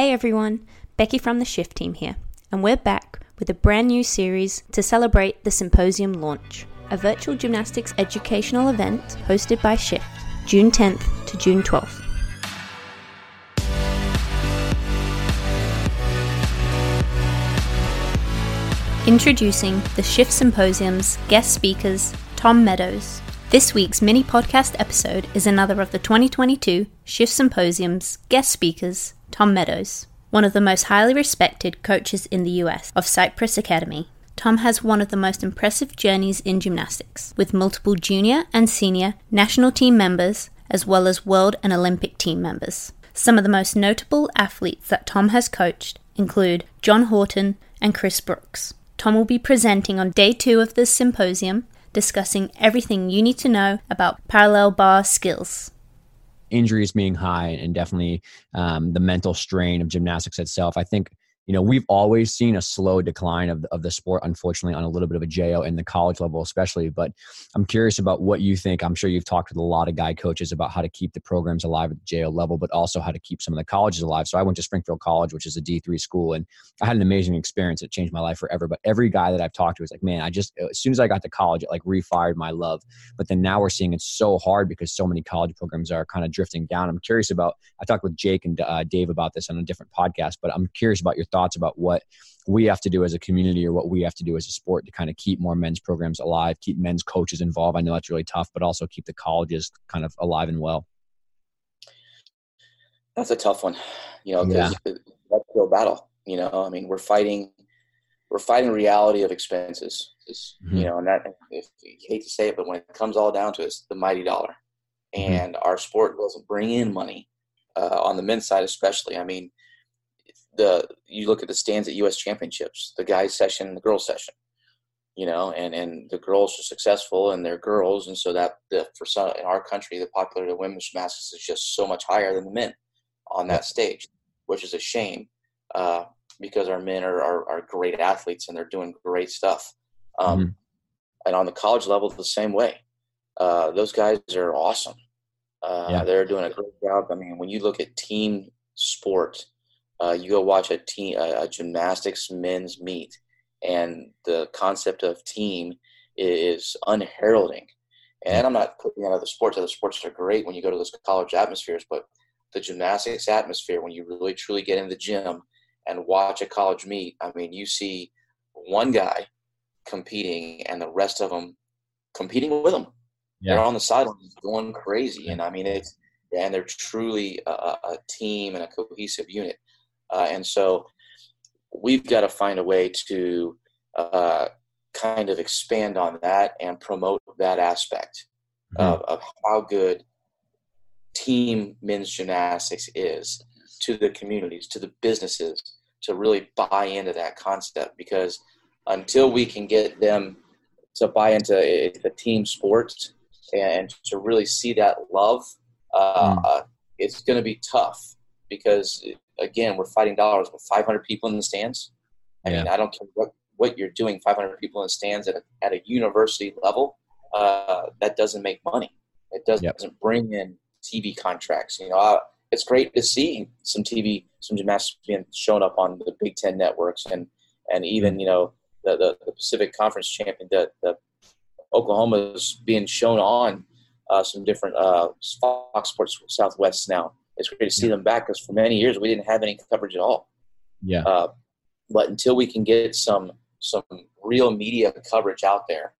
Hey everyone, Becky from the Shift team here, and we're back with a brand new series to celebrate the symposium launch, a virtual gymnastics educational event hosted by Shift, June 10th to June 12th. Introducing the Shift Symposium's guest speakers, Tom Meadows. This week's mini podcast episode is another of the 2022 Shift Symposium's guest speakers, Tom Meadows, one of the most highly respected coaches in the US of Cypress Academy. Tom has one of the most impressive journeys in gymnastics, with multiple junior and senior national team members, as well as world and Olympic team members. Some of the most notable athletes that Tom has coached include Jon Horton and Chris Brooks. Tom will be presenting on day two of this symposium, discussing everything you need to know about parallel bar skills. Injuries being high and definitely um, the mental strain of gymnastics itself. I think you know we've always seen a slow decline of, of the sport unfortunately on a little bit of a jo in the college level especially but i'm curious about what you think. I'm sure you've talked with a lot of guy coaches about how to keep the programs alive at the jo level but also how to keep some of the colleges alive. So i went to springfield college which is a d3 school and i had an amazing experience. It changed my life forever but every guy that i've talked to is like man i just as soon as i got to college it like refired my love. But then now we're seeing it's so hard because so many college programs are kind of drifting down. I'm curious about i talked with jake and uh, dave about this on a different podcast but i'm curious about your thoughts thoughts about what we have to do as a community or what we have to do as a sport to kind of keep more men's programs alive, keep men's coaches involved. I know that's really tough, but also keep the colleges kind of alive and well. That's a tough one, you know, because yeah. that's a battle. You know, I mean, we're fighting, we're fighting reality of expenses. Mm-hmm. You know, and that if you hate to say it, but when it comes all down to it, it's the mighty dollar, mm-hmm. and our sport doesn't bring in money uh, on the men's side, especially. I mean, the you look at the stands at U.S. Championships, the guys session, the girls session, you know, and and the girls are successful and they're girls, and so that the for some in our country, the popularity of women's gymnastics is just so much higher than the men on that stage, which is a shame uh, because our men are, are, are great athletes and they're doing great stuff. Um, mm-hmm. And on the college level, the same way. Uh, those guys are awesome. Uh, yeah. They're doing a great job. I mean, when you look at team sport uh, you go watch a team a, a, gymnastics men's meet and the concept of team is unheralding. And i'm not putting out other sports. Other sports are great when you go to those college atmospheres but the gymnastics atmosphere when you really truly get in the gym and watch a college meet i mean you see one guy competing and the rest of them competing with him yeah. they're on the sidelines going crazy. And i mean it's and they're truly a, a team and a cohesive unit uh, and so we've got to find a way to uh, kind of expand on that and promote that aspect mm-hmm. of, of how good team men's gymnastics is to the communities, to the businesses, to really buy into that concept. Because until we can get them to buy into the team sports and to really see that love, uh, mm. it's going to be tough because again, we're fighting dollars with 500 people in the stands. I yeah. mean, I don't care what, what you're doing, 500 people in the stands at a, at a university level, uh, that doesn't make money. It doesn't, yep. doesn't bring in TV contracts. You know, uh, it's great to see some TV, some gymnastics being shown up on the Big Ten networks and, and even, you know, the, the, the Pacific Conference champion, the, the Oklahoma is being shown on uh, some different uh, Fox Sports Southwest now it's great to see yeah. them back because for many years we didn't have any coverage at all. Yeah. Uh, but until we can get some some real media coverage out there,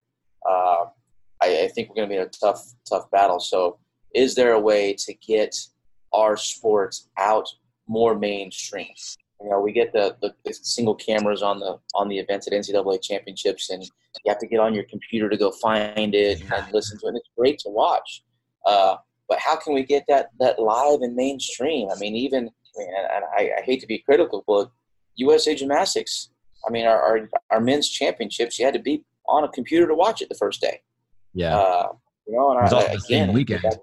uh, I, I, think we're going to be in a tough tough battle. So, is there a way to get our sports out more mainstream? You know, we get the, the, the single cameras on the on the events at NCAA championships, and you have to get on your computer to go find it and listen to it. And it's great to watch. Uh, but how can we get that that live and mainstream? I mean, even and I, I hate to be critical, but USA Gymnastics. I mean, our, our, our men's championships, you had to be on a computer to watch it the first day. Yeah. Uh, you know, and it was I, again, weekend. That,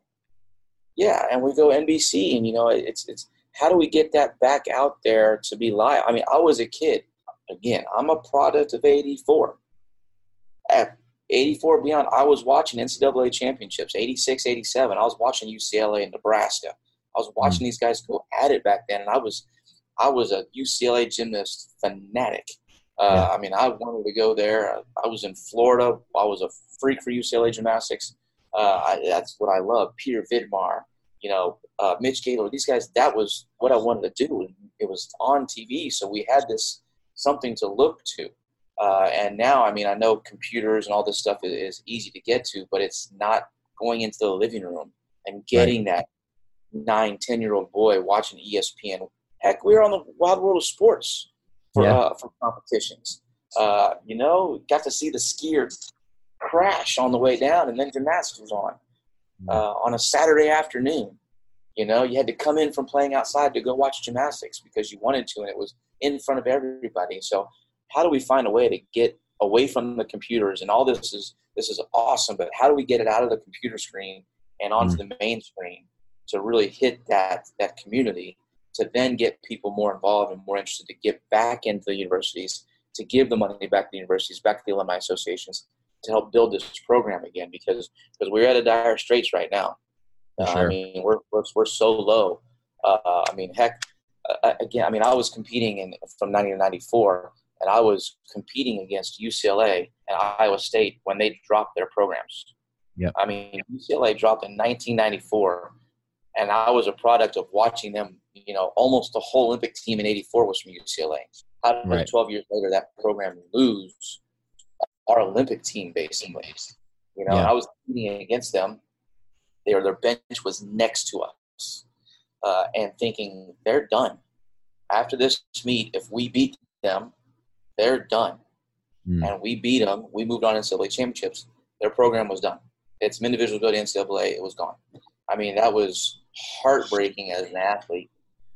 yeah, and we go NBC, and you know, it's it's how do we get that back out there to be live? I mean, I was a kid. Again, I'm a product of '84. At 84 beyond, I was watching NCAA championships, 86, 87. I was watching UCLA and Nebraska. I was watching mm. these guys go at it back then, and I was, I was a UCLA gymnast fanatic. Uh, yeah. I mean, I wanted to go there. I was in Florida. I was a freak for UCLA gymnastics. Uh, I, that's what I love. Peter Vidmar, you know, uh, Mitch Gaylord, these guys. That was what I wanted to do. It was on TV, so we had this something to look to. Uh, and now, I mean, I know computers and all this stuff is, is, easy to get to, but it's not going into the living room and getting right. that nine, ten year old boy watching ESPN. Heck, we were on the Wide World of Sports for yeah. uh, for competitions. Uh, you know, got to see the skier crash on the way down, and then gymnastics was on mm. uh, on a Saturday afternoon. You know, you had to come in from playing outside to go watch gymnastics because you wanted to, and it was in front of everybody. So, how do we find a way to get away from the computers? And all this is this is awesome, but how do we get it out of the computer screen and onto mm. the main screen to really hit that that community? To then get people more involved and more interested to get back into the universities, to give the money back to the universities, back to the alumni associations, to help build this program again because because we're at a dire straits right now. Uh, sure. I mean, we're, we're, we're so low. Uh, I mean, heck, uh, again, I mean, I was competing in from 90 to 94, and I was competing against UCLA and Iowa State when they dropped their programs. Yeah. I mean, UCLA dropped in 1994, and I was a product of watching them. You know, almost the whole Olympic team in '84 was from UCLA. How did right. 12 years later that program lose our Olympic team, basically. You know, yeah. I was competing against them. Their their bench was next to us, uh, and thinking they're done. After this meet, if we beat them, they're done. Mm. And we beat them. We moved on NCAA championships. Their program was done. It's an individual go to NCAA. It was gone. I mean, that was heartbreaking as an athlete,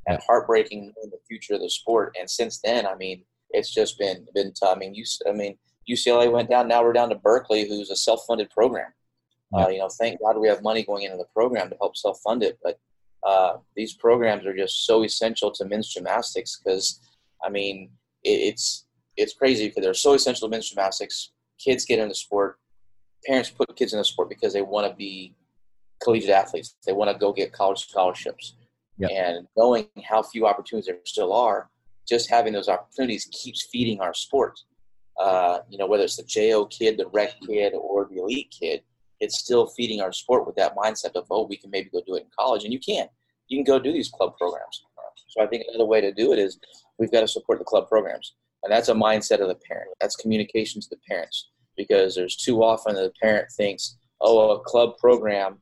and heartbreaking in the future of the sport. And since then, I mean, it's just been been tough. I mean, you, I mean, UCLA went down. Now we're down to Berkeley, who's a self-funded program. Yeah. Uh, you know, thank God we have money going into the program to help self-fund it. But uh, these programs are just so essential to men's gymnastics because, I mean, it, it's it's crazy because they're so essential to men's gymnastics. Kids get into sport. Parents put kids in the sport because they want to be collegiate athletes. They want to go get college scholarships. Yep. And knowing how few opportunities there still are, just having those opportunities keeps feeding our sport uh, you know, whether it's the JO kid, the rec kid, or the elite kid, it's still feeding our sport with that mindset of, oh, we can maybe go do it in college. And you can. You can go do these club programs. So I think another way to do it is we've got to support the club programs. And that's a mindset of the parent. That's communication to the parents. Because there's too often the parent thinks, oh, a club program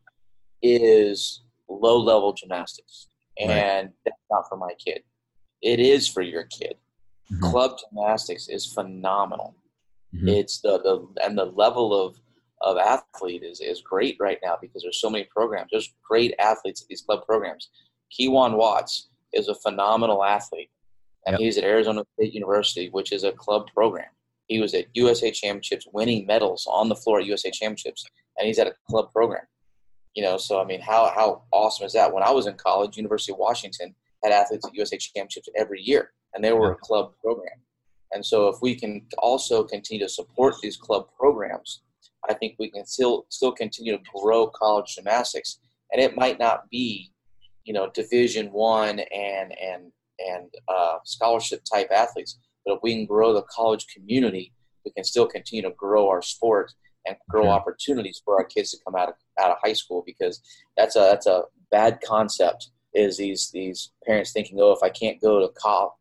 is low level gymnastics. And right. that's not for my kid. It is for your kid. Mm-hmm. Club gymnastics is phenomenal. Mm-hmm. It's the, the and the level of of athlete is, is great right now because there's so many programs. There's great athletes at these club programs. Kewan Watts is a phenomenal athlete, and yep. he's at Arizona State University, which is a club program. He was at USA Championships, winning medals on the floor at USA Championships, and he's at a club program. You know, so I mean, how how awesome is that? When I was in college, University of Washington had athletes at USA Championships every year and they were a club program. And so, if we can also continue to support these club programs, I think we can still still continue to grow college gymnastics. And it might not be, you know, Division One and and and uh, scholarship type athletes, but if we can grow the college community, we can still continue to grow our sport and grow okay. opportunities for our kids to come out of out of high school because that's a that's a bad concept is these these parents thinking, oh, if I can't go to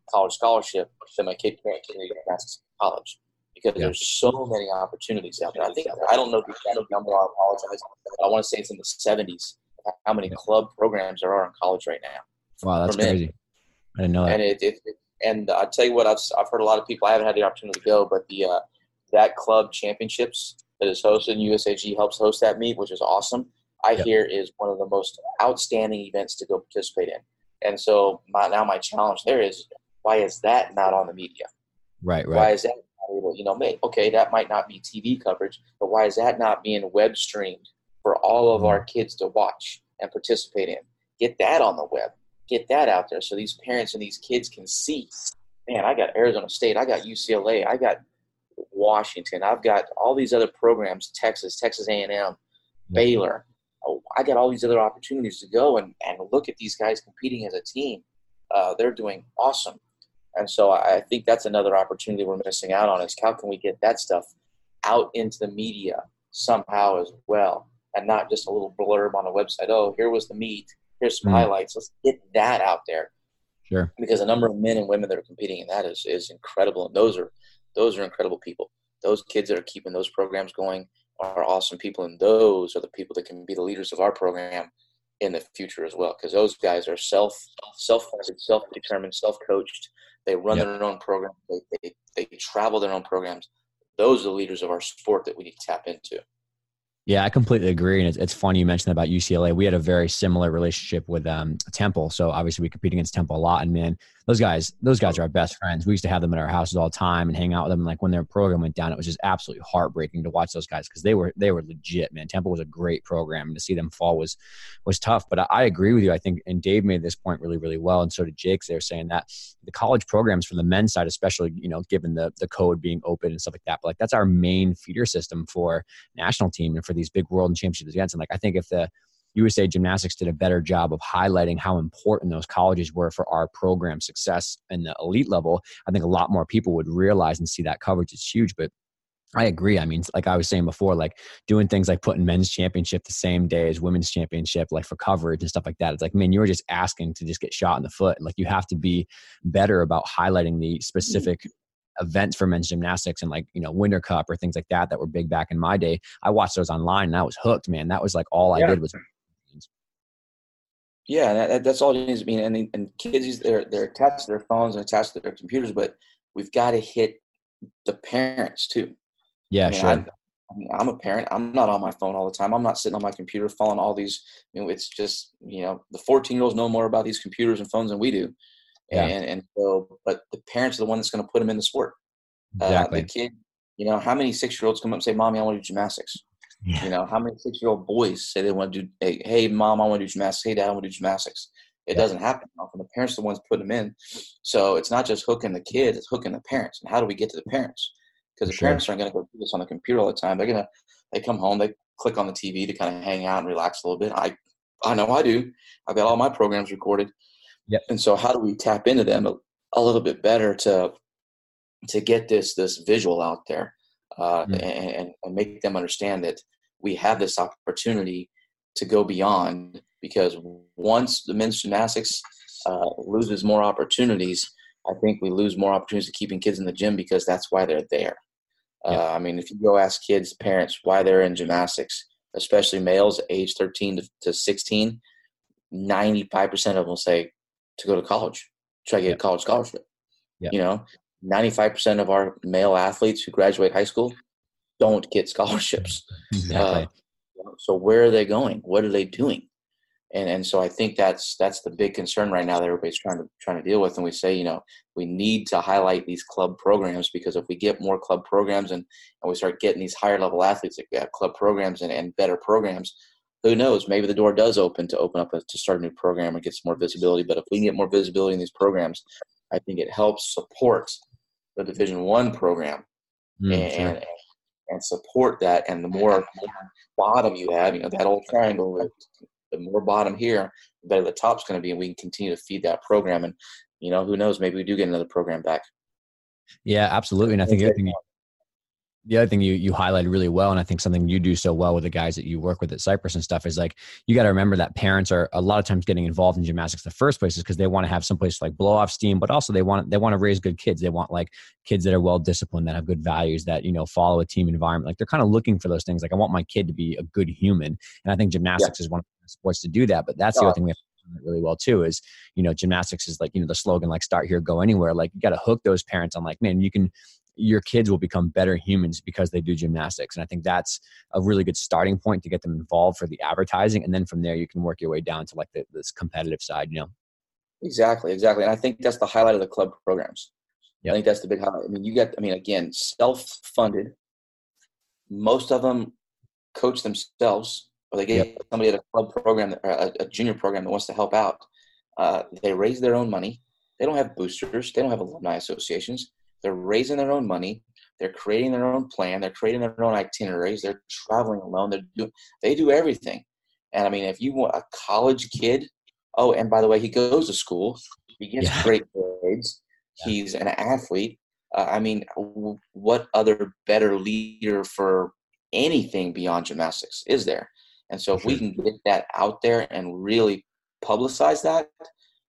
college scholarship, then my kid can't get into college because yeah. there's so many opportunities out there. I think I don't know the exact number. I apologize. I want to say it's in the 70s. How many club programs there are in college right now? Wow, that's crazy. I didn't know that. And it, it, it and I tell you what, I've I've heard a lot of people. I haven't had the opportunity to go, but the uh, that club championships that is hosted, in USAG helps host that meet, which is awesome. I yep. hear is one of the most outstanding events to go participate in. And so my, now my challenge there is why is that not on the media? Right, right. Why is that not able, you know, may, okay, that might not be TV coverage, but why is that not being web streamed for all of mm-hmm. our kids to watch and participate in? Get that on the web. Get that out there so these parents and these kids can see, man, I got Arizona State, I got UCLA, I got Washington, I've got all these other programs, Texas, Texas A&M, Baylor oh, I got all these other opportunities to go and, and look at these guys competing as a team. Uh, they're doing awesome. And so I think that's another opportunity we're missing out on is how can we get that stuff out into the media somehow as well and not just a little blurb on a website. Oh, here was the meet. Here's some mm. highlights. Let's get that out there. Sure. Because the number of men and women that are competing in that is, is incredible. And those are those are incredible people. Those kids that are keeping those programs going are awesome people, and those are the people that can be the leaders of our program in the future as well. Because those guys are self self funded, self determined, self coached. They run yep. their own program. They, they they travel their own programs. Those are the leaders of our sport that we need to tap into. Yeah, I completely agree. And it's, it's funny you mentioned about UCLA. We had a very similar relationship with um, Temple. So obviously we compete against Temple a lot. And man, those guys, those guys are our best friends. We used to have them at our houses all the time and hang out with them. And like when their program went down, it was just absolutely heartbreaking to watch those guys because they were they were legit, man. Temple was a great program, and to see them fall was was tough. But I, I agree with you. I think, and Dave made this point really, really well, and so did Jake's. They're saying that the college programs for the men's side, especially, you know, given the the code being open and stuff like that. But like that's our main feeder system for national team and for these big world and championship events. And like I think if the USA Gymnastics did a better job of highlighting how important those colleges were for our program success in the elite level. I think a lot more people would realize and see that coverage. It's huge, but I agree. I mean, like I was saying before, like doing things like putting men's championship the same day as women's championship, like for coverage and stuff like that. It's like, man, you're just asking to just get shot in the foot. Like you have to be better about highlighting the specific events for men's gymnastics and like you know winter cup or things like that that were big back in my day i watched those online and i was hooked man that was like all i did was yeah, that, that's all it needs to be. And, and kids, they're, they're attached to their phones and attached to their computers, but we've got to hit the parents too. Yeah, I mean, sure. I, I mean, I'm a parent. I'm not on my phone all the time. I'm not sitting on my computer following all these. You know, it's just you know the 14 year olds know more about these computers and phones than we do. Yeah. And and so, but the parents are the one that's going to put them in the sport. Exactly. Uh, the kid, you know, how many six year olds come up and say, "Mommy, I want to do gymnastics." Yeah. You know, how many six year old boys say they want to do, hey, hey, mom, I want to do gymnastics. Hey, dad, I want to do gymnastics. It yeah. doesn't happen often. The parents are the ones putting them in. So it's not just hooking the kids, it's hooking the parents. And how do we get to the parents? Because the sure. parents aren't going to go do this on the computer all the time. They're going to, they come home, they click on the TV to kind of hang out and relax a little bit. I, I know I do. I've got all my programs recorded. Yep. And so how do we tap into them a, a little bit better to, to get this, this visual out there? Uh, mm-hmm. and, and make them understand that we have this opportunity to go beyond because once the men's gymnastics uh, loses more opportunities, I think we lose more opportunities to keeping kids in the gym because that's why they're there. Yeah. Uh, I mean, if you go ask kids, parents, why they're in gymnastics, especially males age 13 to, to 16, 95% of them will say to go to college, try to get a college scholarship. You know, 95% of our male athletes who graduate high school don't get scholarships. Exactly. Uh, so where are they going? What are they doing? And and so I think that's that's the big concern right now that everybody's trying to trying to deal with. And we say, you know, we need to highlight these club programs because if we get more club programs and, and we start getting these higher level athletes that have club programs and, and better programs, who knows? Maybe the door does open to open up a, to start a new program and get some more visibility. But if we can get more visibility in these programs, I think it helps support the Division One program mm, and, sure. and, and support that. And the more, more bottom you have, you know, that old triangle, the more bottom here, the better the top's going to be. And we can continue to feed that program. And, you know, who knows, maybe we do get another program back. Yeah, absolutely. And I think the other thing the other thing you you highlighted really well, and I think something you do so well with the guys that you work with at Cypress and stuff is like you got to remember that parents are a lot of times getting involved in gymnastics in the first place is because they want to have some place to like blow off steam, but also they want they want to raise good kids. They want like kids that are well disciplined, that have good values, that you know follow a team environment. Like they're kind of looking for those things. Like I want my kid to be a good human, and I think gymnastics yeah. is one of the sports to do that. But that's the other thing we have really well too is you know gymnastics is like you know the slogan like start here go anywhere like you got to hook those parents on like man you can your kids will become better humans because they do gymnastics. And I think that's a really good starting point to get them involved for the advertising. And then from there, you can work your way down to like the, this competitive side, you know? Exactly, exactly. And I think that's the highlight of the club programs. Yep. I think that's the big highlight. I mean, you get, I mean, again, self funded. Most of them coach themselves, or they get yep. somebody at a club program, or a, a, junior program that wants to help out. Uh, they raise their own money. They don't have boosters. They don't have alumni associations. They're raising their own money. They're creating their own plan. They're creating their own itineraries. They're traveling alone. They do they do everything. And I mean, if you want a college kid, oh, and by the way, he goes to school. He gets yeah. great grades. Yeah. He's an athlete. Uh, I mean, what other better leader for anything beyond gymnastics is there? And so, if we can get that out there and really publicize that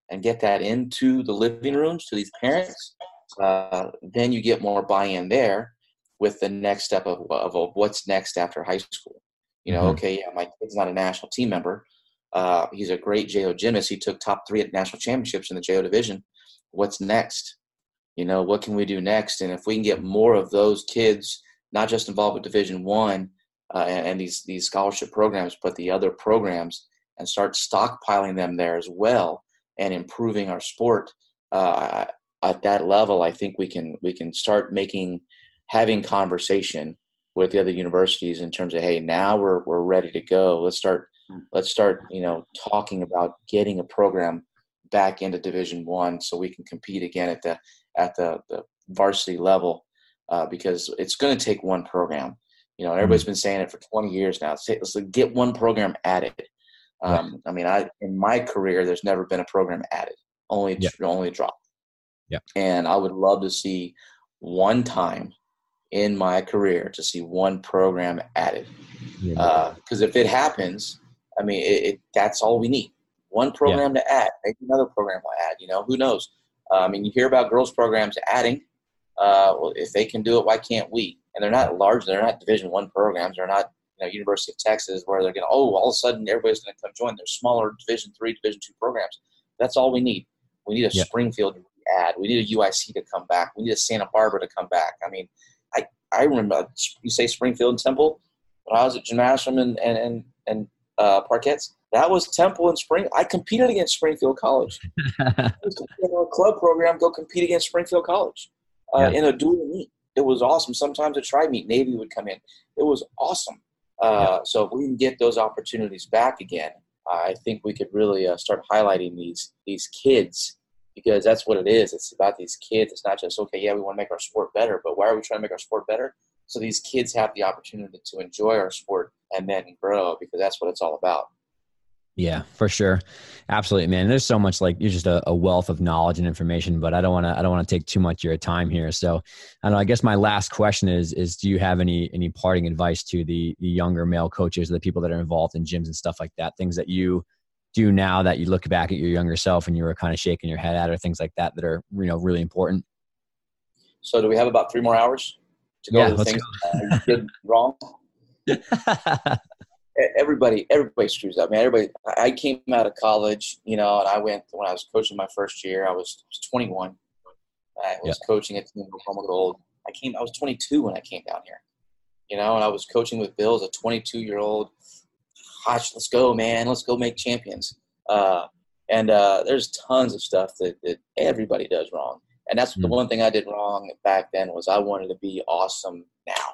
and get that into the living rooms to these parents, uh, then you get more buy-in there with the next step of, of, what's next after high school. You know, mm-hmm. okay, yeah, my kid's not a national team member. Uh, he's a great JO gymnast. He took top three at national championships in the JO division. What's next? You know, what can we do next? And if we can get more of those kids, not just involved with Division One uh, and, and these these scholarship programs, but the other programs, and start stockpiling them there as well, and improving our sport uh, at that level, I think we can we can start making having conversation with the other universities in terms of hey now we're we're ready to go. Let's start hmm. let's start you know talking about getting a program back into division one so we can compete again at the at the, the varsity level uh, because it's going to take one program. You know everybody's been saying it for 20 years now. Let's get one program added. Um, i mean i in my career there's never been a program added. Only yeah. only drop yeah and i would love to see one time in my career to see one program added. Because uh, if it happens, I mean, it, it, that's all we need. One program yeah. to add, maybe another program will add. You know, who knows? Uh, I mean, you hear about girls programs adding. Uh, well, if they can do it, why can't we? And they're not large. They're not Division One programs. They're not, you know, University of Texas where they're going to. Oh, all of a sudden everybody's going to come join. They're smaller Division Three, Division Two programs. That's all we need. We need a yeah. Springfield add. We need a UIC to come back. We need a Santa Barbara to come back. I mean, I I remember you say Springfield and Temple when I was at gymnasium and and and, and uh, parkettes. That was Temple and Spring. I competed against Springfield College. I was in a club program. Go compete against Springfield College uh, yeah. in a dual meet. It was awesome. Sometimes a tri meet, Navy would come in. It was awesome. Uh, yeah. So if we can get those opportunities back again, I think we could really uh, start highlighting these these kids because that's what it is. It's about these kids. It's not just okay, yeah, we want to make our sport better, but why are we trying to make our sport better? So these kids have the opportunity to enjoy our sport and then grow because that's what it's all about. Yeah, for sure. Absolutely, man. There's so much like you're just a, a wealth of knowledge and information, but I don't want to I don't want to take too much of your time here. So I don't know, I guess my last question is is do you have any any parting advice to the, the younger male coaches, the people that are involved in gyms and stuff like that, things that you do now that you look back at your younger self and you were kind of shaking your head at or things like that that are you know really important? So do we have about three more hours to go yeah, the things did wrong? Everybody everybody screws up. I man everybody i came out of college you know and i went when i was coaching my first year i was, was 21 i was yeah. coaching at the oklahoma. Gold i came i was 22 when i came down here you know and i was coaching with bill as a 22 year old Let's go, man. Let's go make champions. Uh, and uh, there's tons of stuff that, that everybody does wrong. And that's mm-hmm. the one thing I did wrong back then was I wanted to be awesome now.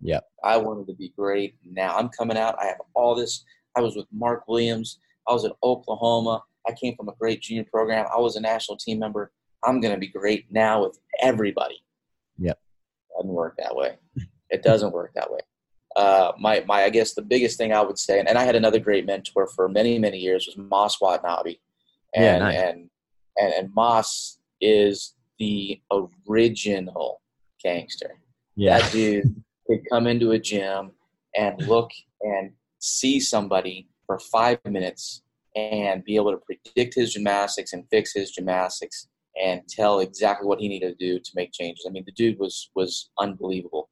Yeah. I wanted to be great now. I'm coming out. I have all this. I was with Mark Williams. I was at Oklahoma. I came from a great junior program. I was a national team member. I'm going to be great now with everybody. Yep. It doesn't work that way. It doesn't work that way uh, my my I guess the biggest thing I would say, and, and I had another great mentor for many many years was Mas Watanabe, and yeah, nice. and, and and Mas is the original gangster. Yeah. That dude could come into a gym and look and see somebody for five minutes and be able to predict his gymnastics and fix his gymnastics and tell exactly what he needed to do to make changes. I mean, the dude was was unbelievable,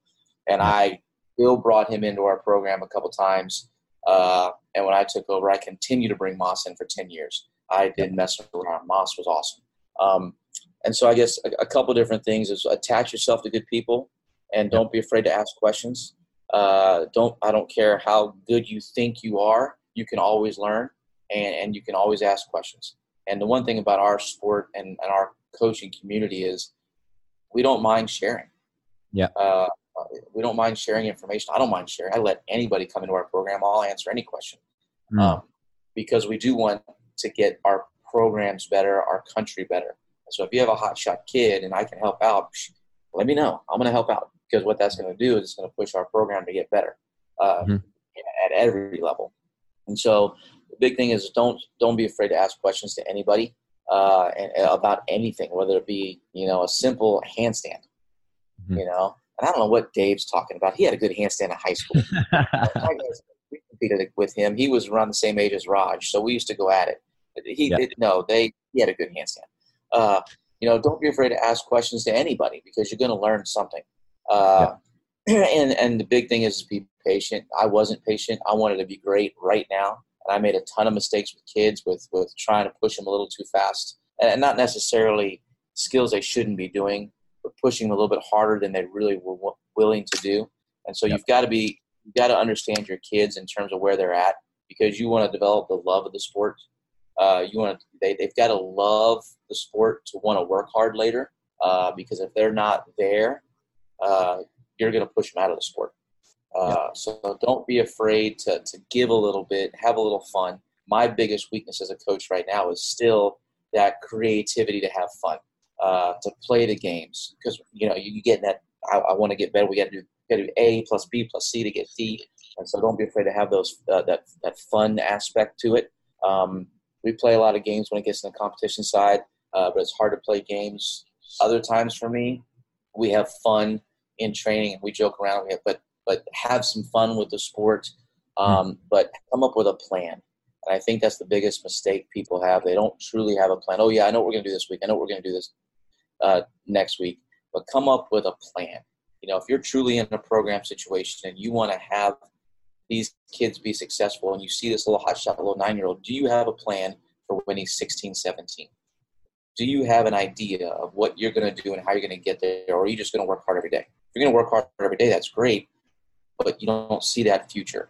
and I Bill brought him into our program a couple times. Uh, and when I took over, I continued to bring Mas in for 10 years. I didn't mess around. Mas was awesome. Um, and so I guess a, a, couple different things is attach yourself to good people and don't be afraid to ask questions. Uh, don't I don't care how good you think you are, you can always learn and, and you can always ask questions. And the one thing about our sport and, and our coaching community is we don't mind sharing. Yeah. Uh, we don't mind sharing information. I don't mind sharing. I let anybody come into our program. I'll answer any question mm. um, because we do want to get our programs better, our country better. So if you have a hotshot kid and I can help out, let me know. I'm going to help out because what that's going to do is it's going to push our program to get better uh, mm-hmm. at every level. And so the big thing is don't don't be afraid to ask questions to anybody. uh, and, about anything, whether it be you know a simple handstand, mm-hmm. you know. And I don't know what Dave's talking about. He had a good handstand in high school. we competed with him. He was around the same age as Raj, so we used to go at it. He yeah. did no, they he had a good handstand. Uh, you know, don't be afraid to ask questions to anybody because you're going to learn something. Uh, yeah. and and the big thing is to be patient. I wasn't patient. I wanted to be great right now, and I made a ton of mistakes with kids with with trying to push them a little too fast, and not necessarily skills they shouldn't be doing, pushing a little bit harder than they really were willing to do. And so yep. you've got to be you've got to understand your kids in terms of where they're at because you want to develop the love of the sport. Uh, you want to, they, they've got to love the sport to want to work hard later uh, because if they're not there, uh, you're going to push them out of the sport. Uh, so don't be afraid to, to give a little bit, have a little fun. My biggest weakness as a coach right now is still that creativity to have fun, uh, to play the games because you know you, get that. I, I want to get better. We got to do got to do A plus B plus C to get D, and so don't be afraid to have those uh, that that fun aspect to it. Um, we play a lot of games when it gets in the competition side, uh, but it's hard to play games. Other times for me, we have fun in training and we joke around. We have, but but have some fun with the sport, um, but come up with a plan. And I think that's the biggest mistake people have. They don't truly have a plan. Oh yeah, I know what we're going to do this week. I know what we're going to do this uh, next week. But come up with a plan you know, if you're truly in a program situation and you want to have these kids be successful and you see this little hotshot little nine year old, do you have a plan for when he's 16, 17? Do you have an idea of what you're going to do and how you're going to get there? Or are you just going to work hard every day? If you're going to work hard every day, that's great, but you don't see that future.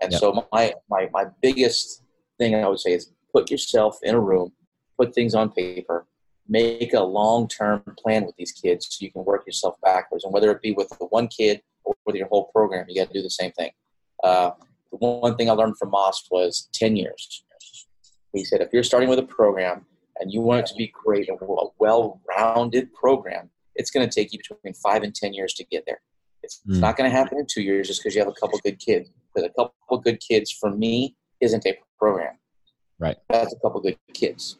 And yep. so my, my, my biggest thing I would say is put yourself in a room, put things on paper, make a long-term plan with these kids so you can work yourself backwards. And whether it be with the one kid or with your whole program, you got to do the same thing. Uh, the one thing I learned from Mas was 10 years. He said, if you're starting with a program and you want it to be great and a well-rounded program, it's going to take you between five and 10 years to get there. It's, mm. not going to happen in two years just because you have a couple good kids. Because a couple good kids, for me, isn't a program. Right. That's a couple good kids.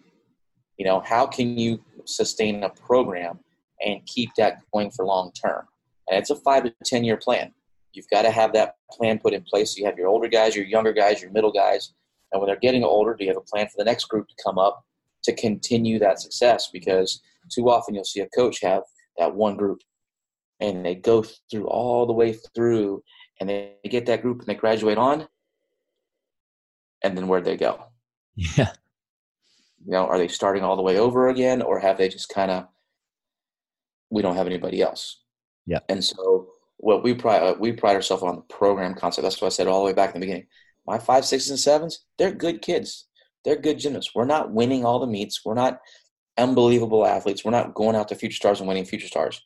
You know, how can you sustain a program and keep that going for long term? And it's a five to 10 year plan. You've got to have that plan put in place. So you have your older guys, your younger guys, your middle guys. And when they're getting older, do you have a plan for the next group to come up to continue that success? Because too often you'll see a coach have that one group and they go through all the way through and they get that group and they graduate on and then where'd they go yeah you know, are they starting all the way over again, or have they just kind of we don't have anybody else? Yeah. And so what we pride uh, we pride ourselves on the program concept. That's what I said all the way back in the beginning. My five, sixes, and sevens, they're good kids. They're good gymnasts. We're not winning all the meets. We're not unbelievable athletes. We're not going out to future stars and winning future stars.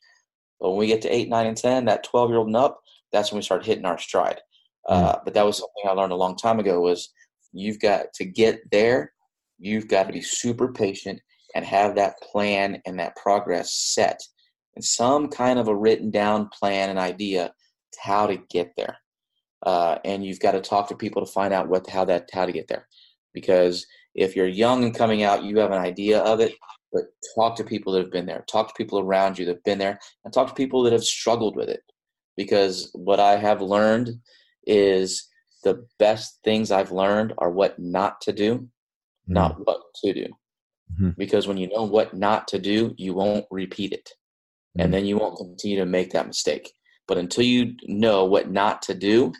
But when we get to eight, nine, and ten, that twelve year old and up, that's when we start hitting our stride. Mm. Uh, but that was something I learned a long time ago. Was you've got to get there you've got to be super patient and have that plan and that progress set and some kind of a written down plan and idea to how to get there. Uh, and you've got to talk to people to find out what how that how to get there. Because if you're young and coming out, you have an idea of it, but talk to people that have been there. Talk to people around you that have been there, and talk to people that have struggled with it. Because what I have learned is the best things I've learned are what not to do mm-hmm. not what to do. Mm-hmm. Because when you know what not to do, you won't repeat it. Mm-hmm. And then you won't continue to make that mistake. But until you know what not to do,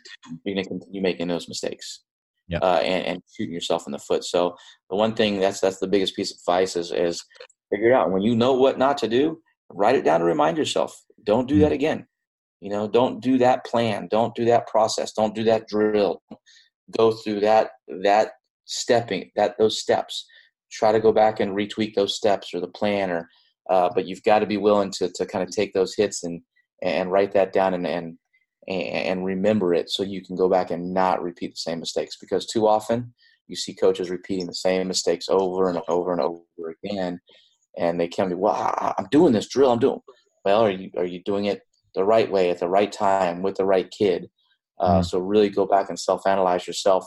you're going to continue making those mistakes. Yeah. Uh, and, and shooting yourself in the foot. So the one thing that's that's the biggest piece of advice is is figure it out. When you know what not to do, write it down to remind yourself. Don't do mm-hmm. that again. You know, don't do that plan. Don't do that process. Don't do that drill. Go through that that stepping that those steps. Try to go back and retweak those steps or the plan or uh, but you've got to be willing to, to kind of take those hits and and write that down and, and and remember it so you can go back and not repeat the same mistakes. Because too often you see coaches repeating the same mistakes over and over and over again and they can be well i'm doing this drill i'm doing well are you are you doing it the right way at the right time with the right kid? Uh, mm. so really go back and self-analyze yourself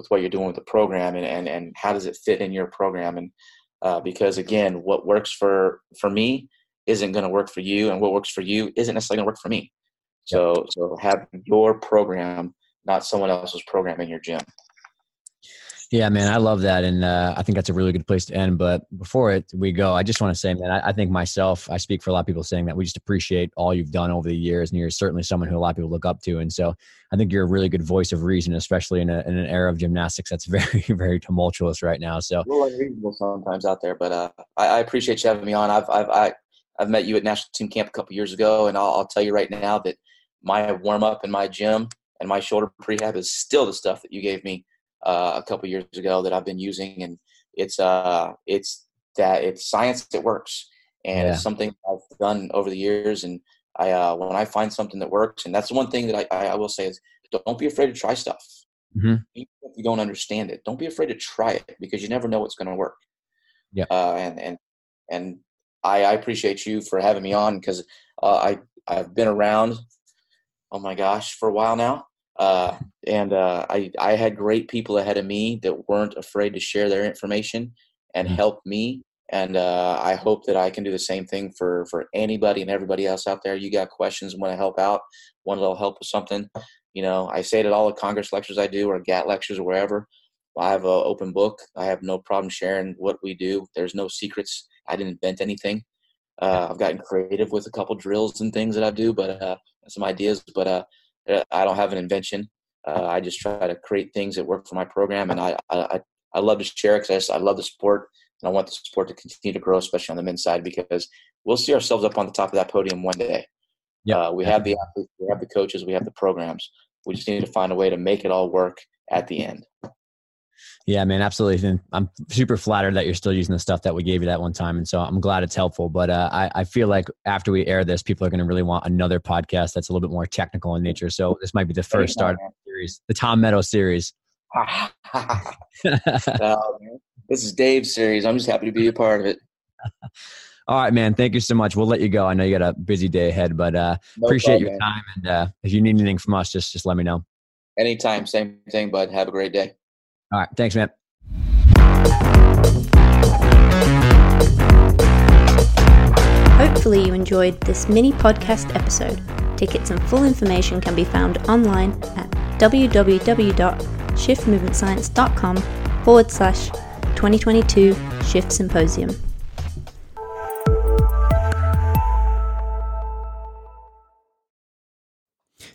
with what you're doing with the program and, and, and how does it fit in your program and uh, because again, what works for for me isn't going to work for you, and what works for you isn't necessarily going to work for me. So, so have your program, not someone else's program in your gym. Yeah, man, I love that, and uh, I think that's a really good place to end. But before it, we go, I just want to say, man, I, I, think myself, I speak for a lot of people saying that we just appreciate all you've done over the years, and you're certainly someone who a lot of people look up to. And so, I think you're a really good voice of reason, especially in, a, in an era of gymnastics that's very, very tumultuous right now. So, a little unreasonable sometimes out there, but uh, I, I, appreciate you having me on. I've, I've, I, have i have met you at national team camp a couple years ago, and I'll, I'll tell you right now that my warm up in my gym and my shoulder prehab is still the stuff that you gave me uh, a couple years ago that I've been using, and it's uh it's that it's science that works, and yeah. it's something I've done over the years. And I uh, when I find something that works, and that's the one thing that I, I will say is don't be afraid to try stuff. Mm-hmm. Even if you don't understand it, don't be afraid to try it because you never know what's going to work. Yeah, uh, and and and I, I appreciate you for having me on because uh, I I've been around. Oh my gosh, for a while now, uh, and uh, I I had great people ahead of me that weren't afraid to share their information and mm-hmm. help me. And uh, I hope that I can do the same thing for for anybody and everybody else out there. You got questions, want to help out, want a little help with something. You know, I say it at all the Congress lectures I do or GAT lectures or wherever. I have an open book. I have no problem sharing what we do. There's no secrets. I didn't invent anything. Uh, I've gotten creative with a couple drills and things that I do, but uh, some ideas. But uh, uh, I don't have an invention. Uh, I just try to create things that work for my program, and I I, I love to share it because I, I love the sport, and I want the sport to continue to grow, especially on the men's side, because we'll see ourselves up on the top of that podium one day. Yeah, uh, we have the athletes, we have the coaches, we have the programs. We just need to find a way to make it all work at the end. Yeah, man, absolutely. And I'm super flattered that you're still using the stuff that we gave you that one time. And so I'm glad it's helpful. But uh, I, I feel like after we air this, people are going to really want another podcast that's a little bit more technical in nature. So this might be the first start of the series, the Tom Meadows series. this is Dave's series. I'm just happy to be a part of it. All right, man. Thank you so much. We'll let you go. I know you got a busy day ahead, but uh, no appreciate problem, your time. And uh, if you need anything from us, just just let me know. Anytime. Same thing, bud. Have a great day. All right. Thanks, man. Hopefully, you enjoyed this mini podcast episode. Tickets and full information can be found online at www.shiftmovementscience.com forward slash 2022 Shift Symposium.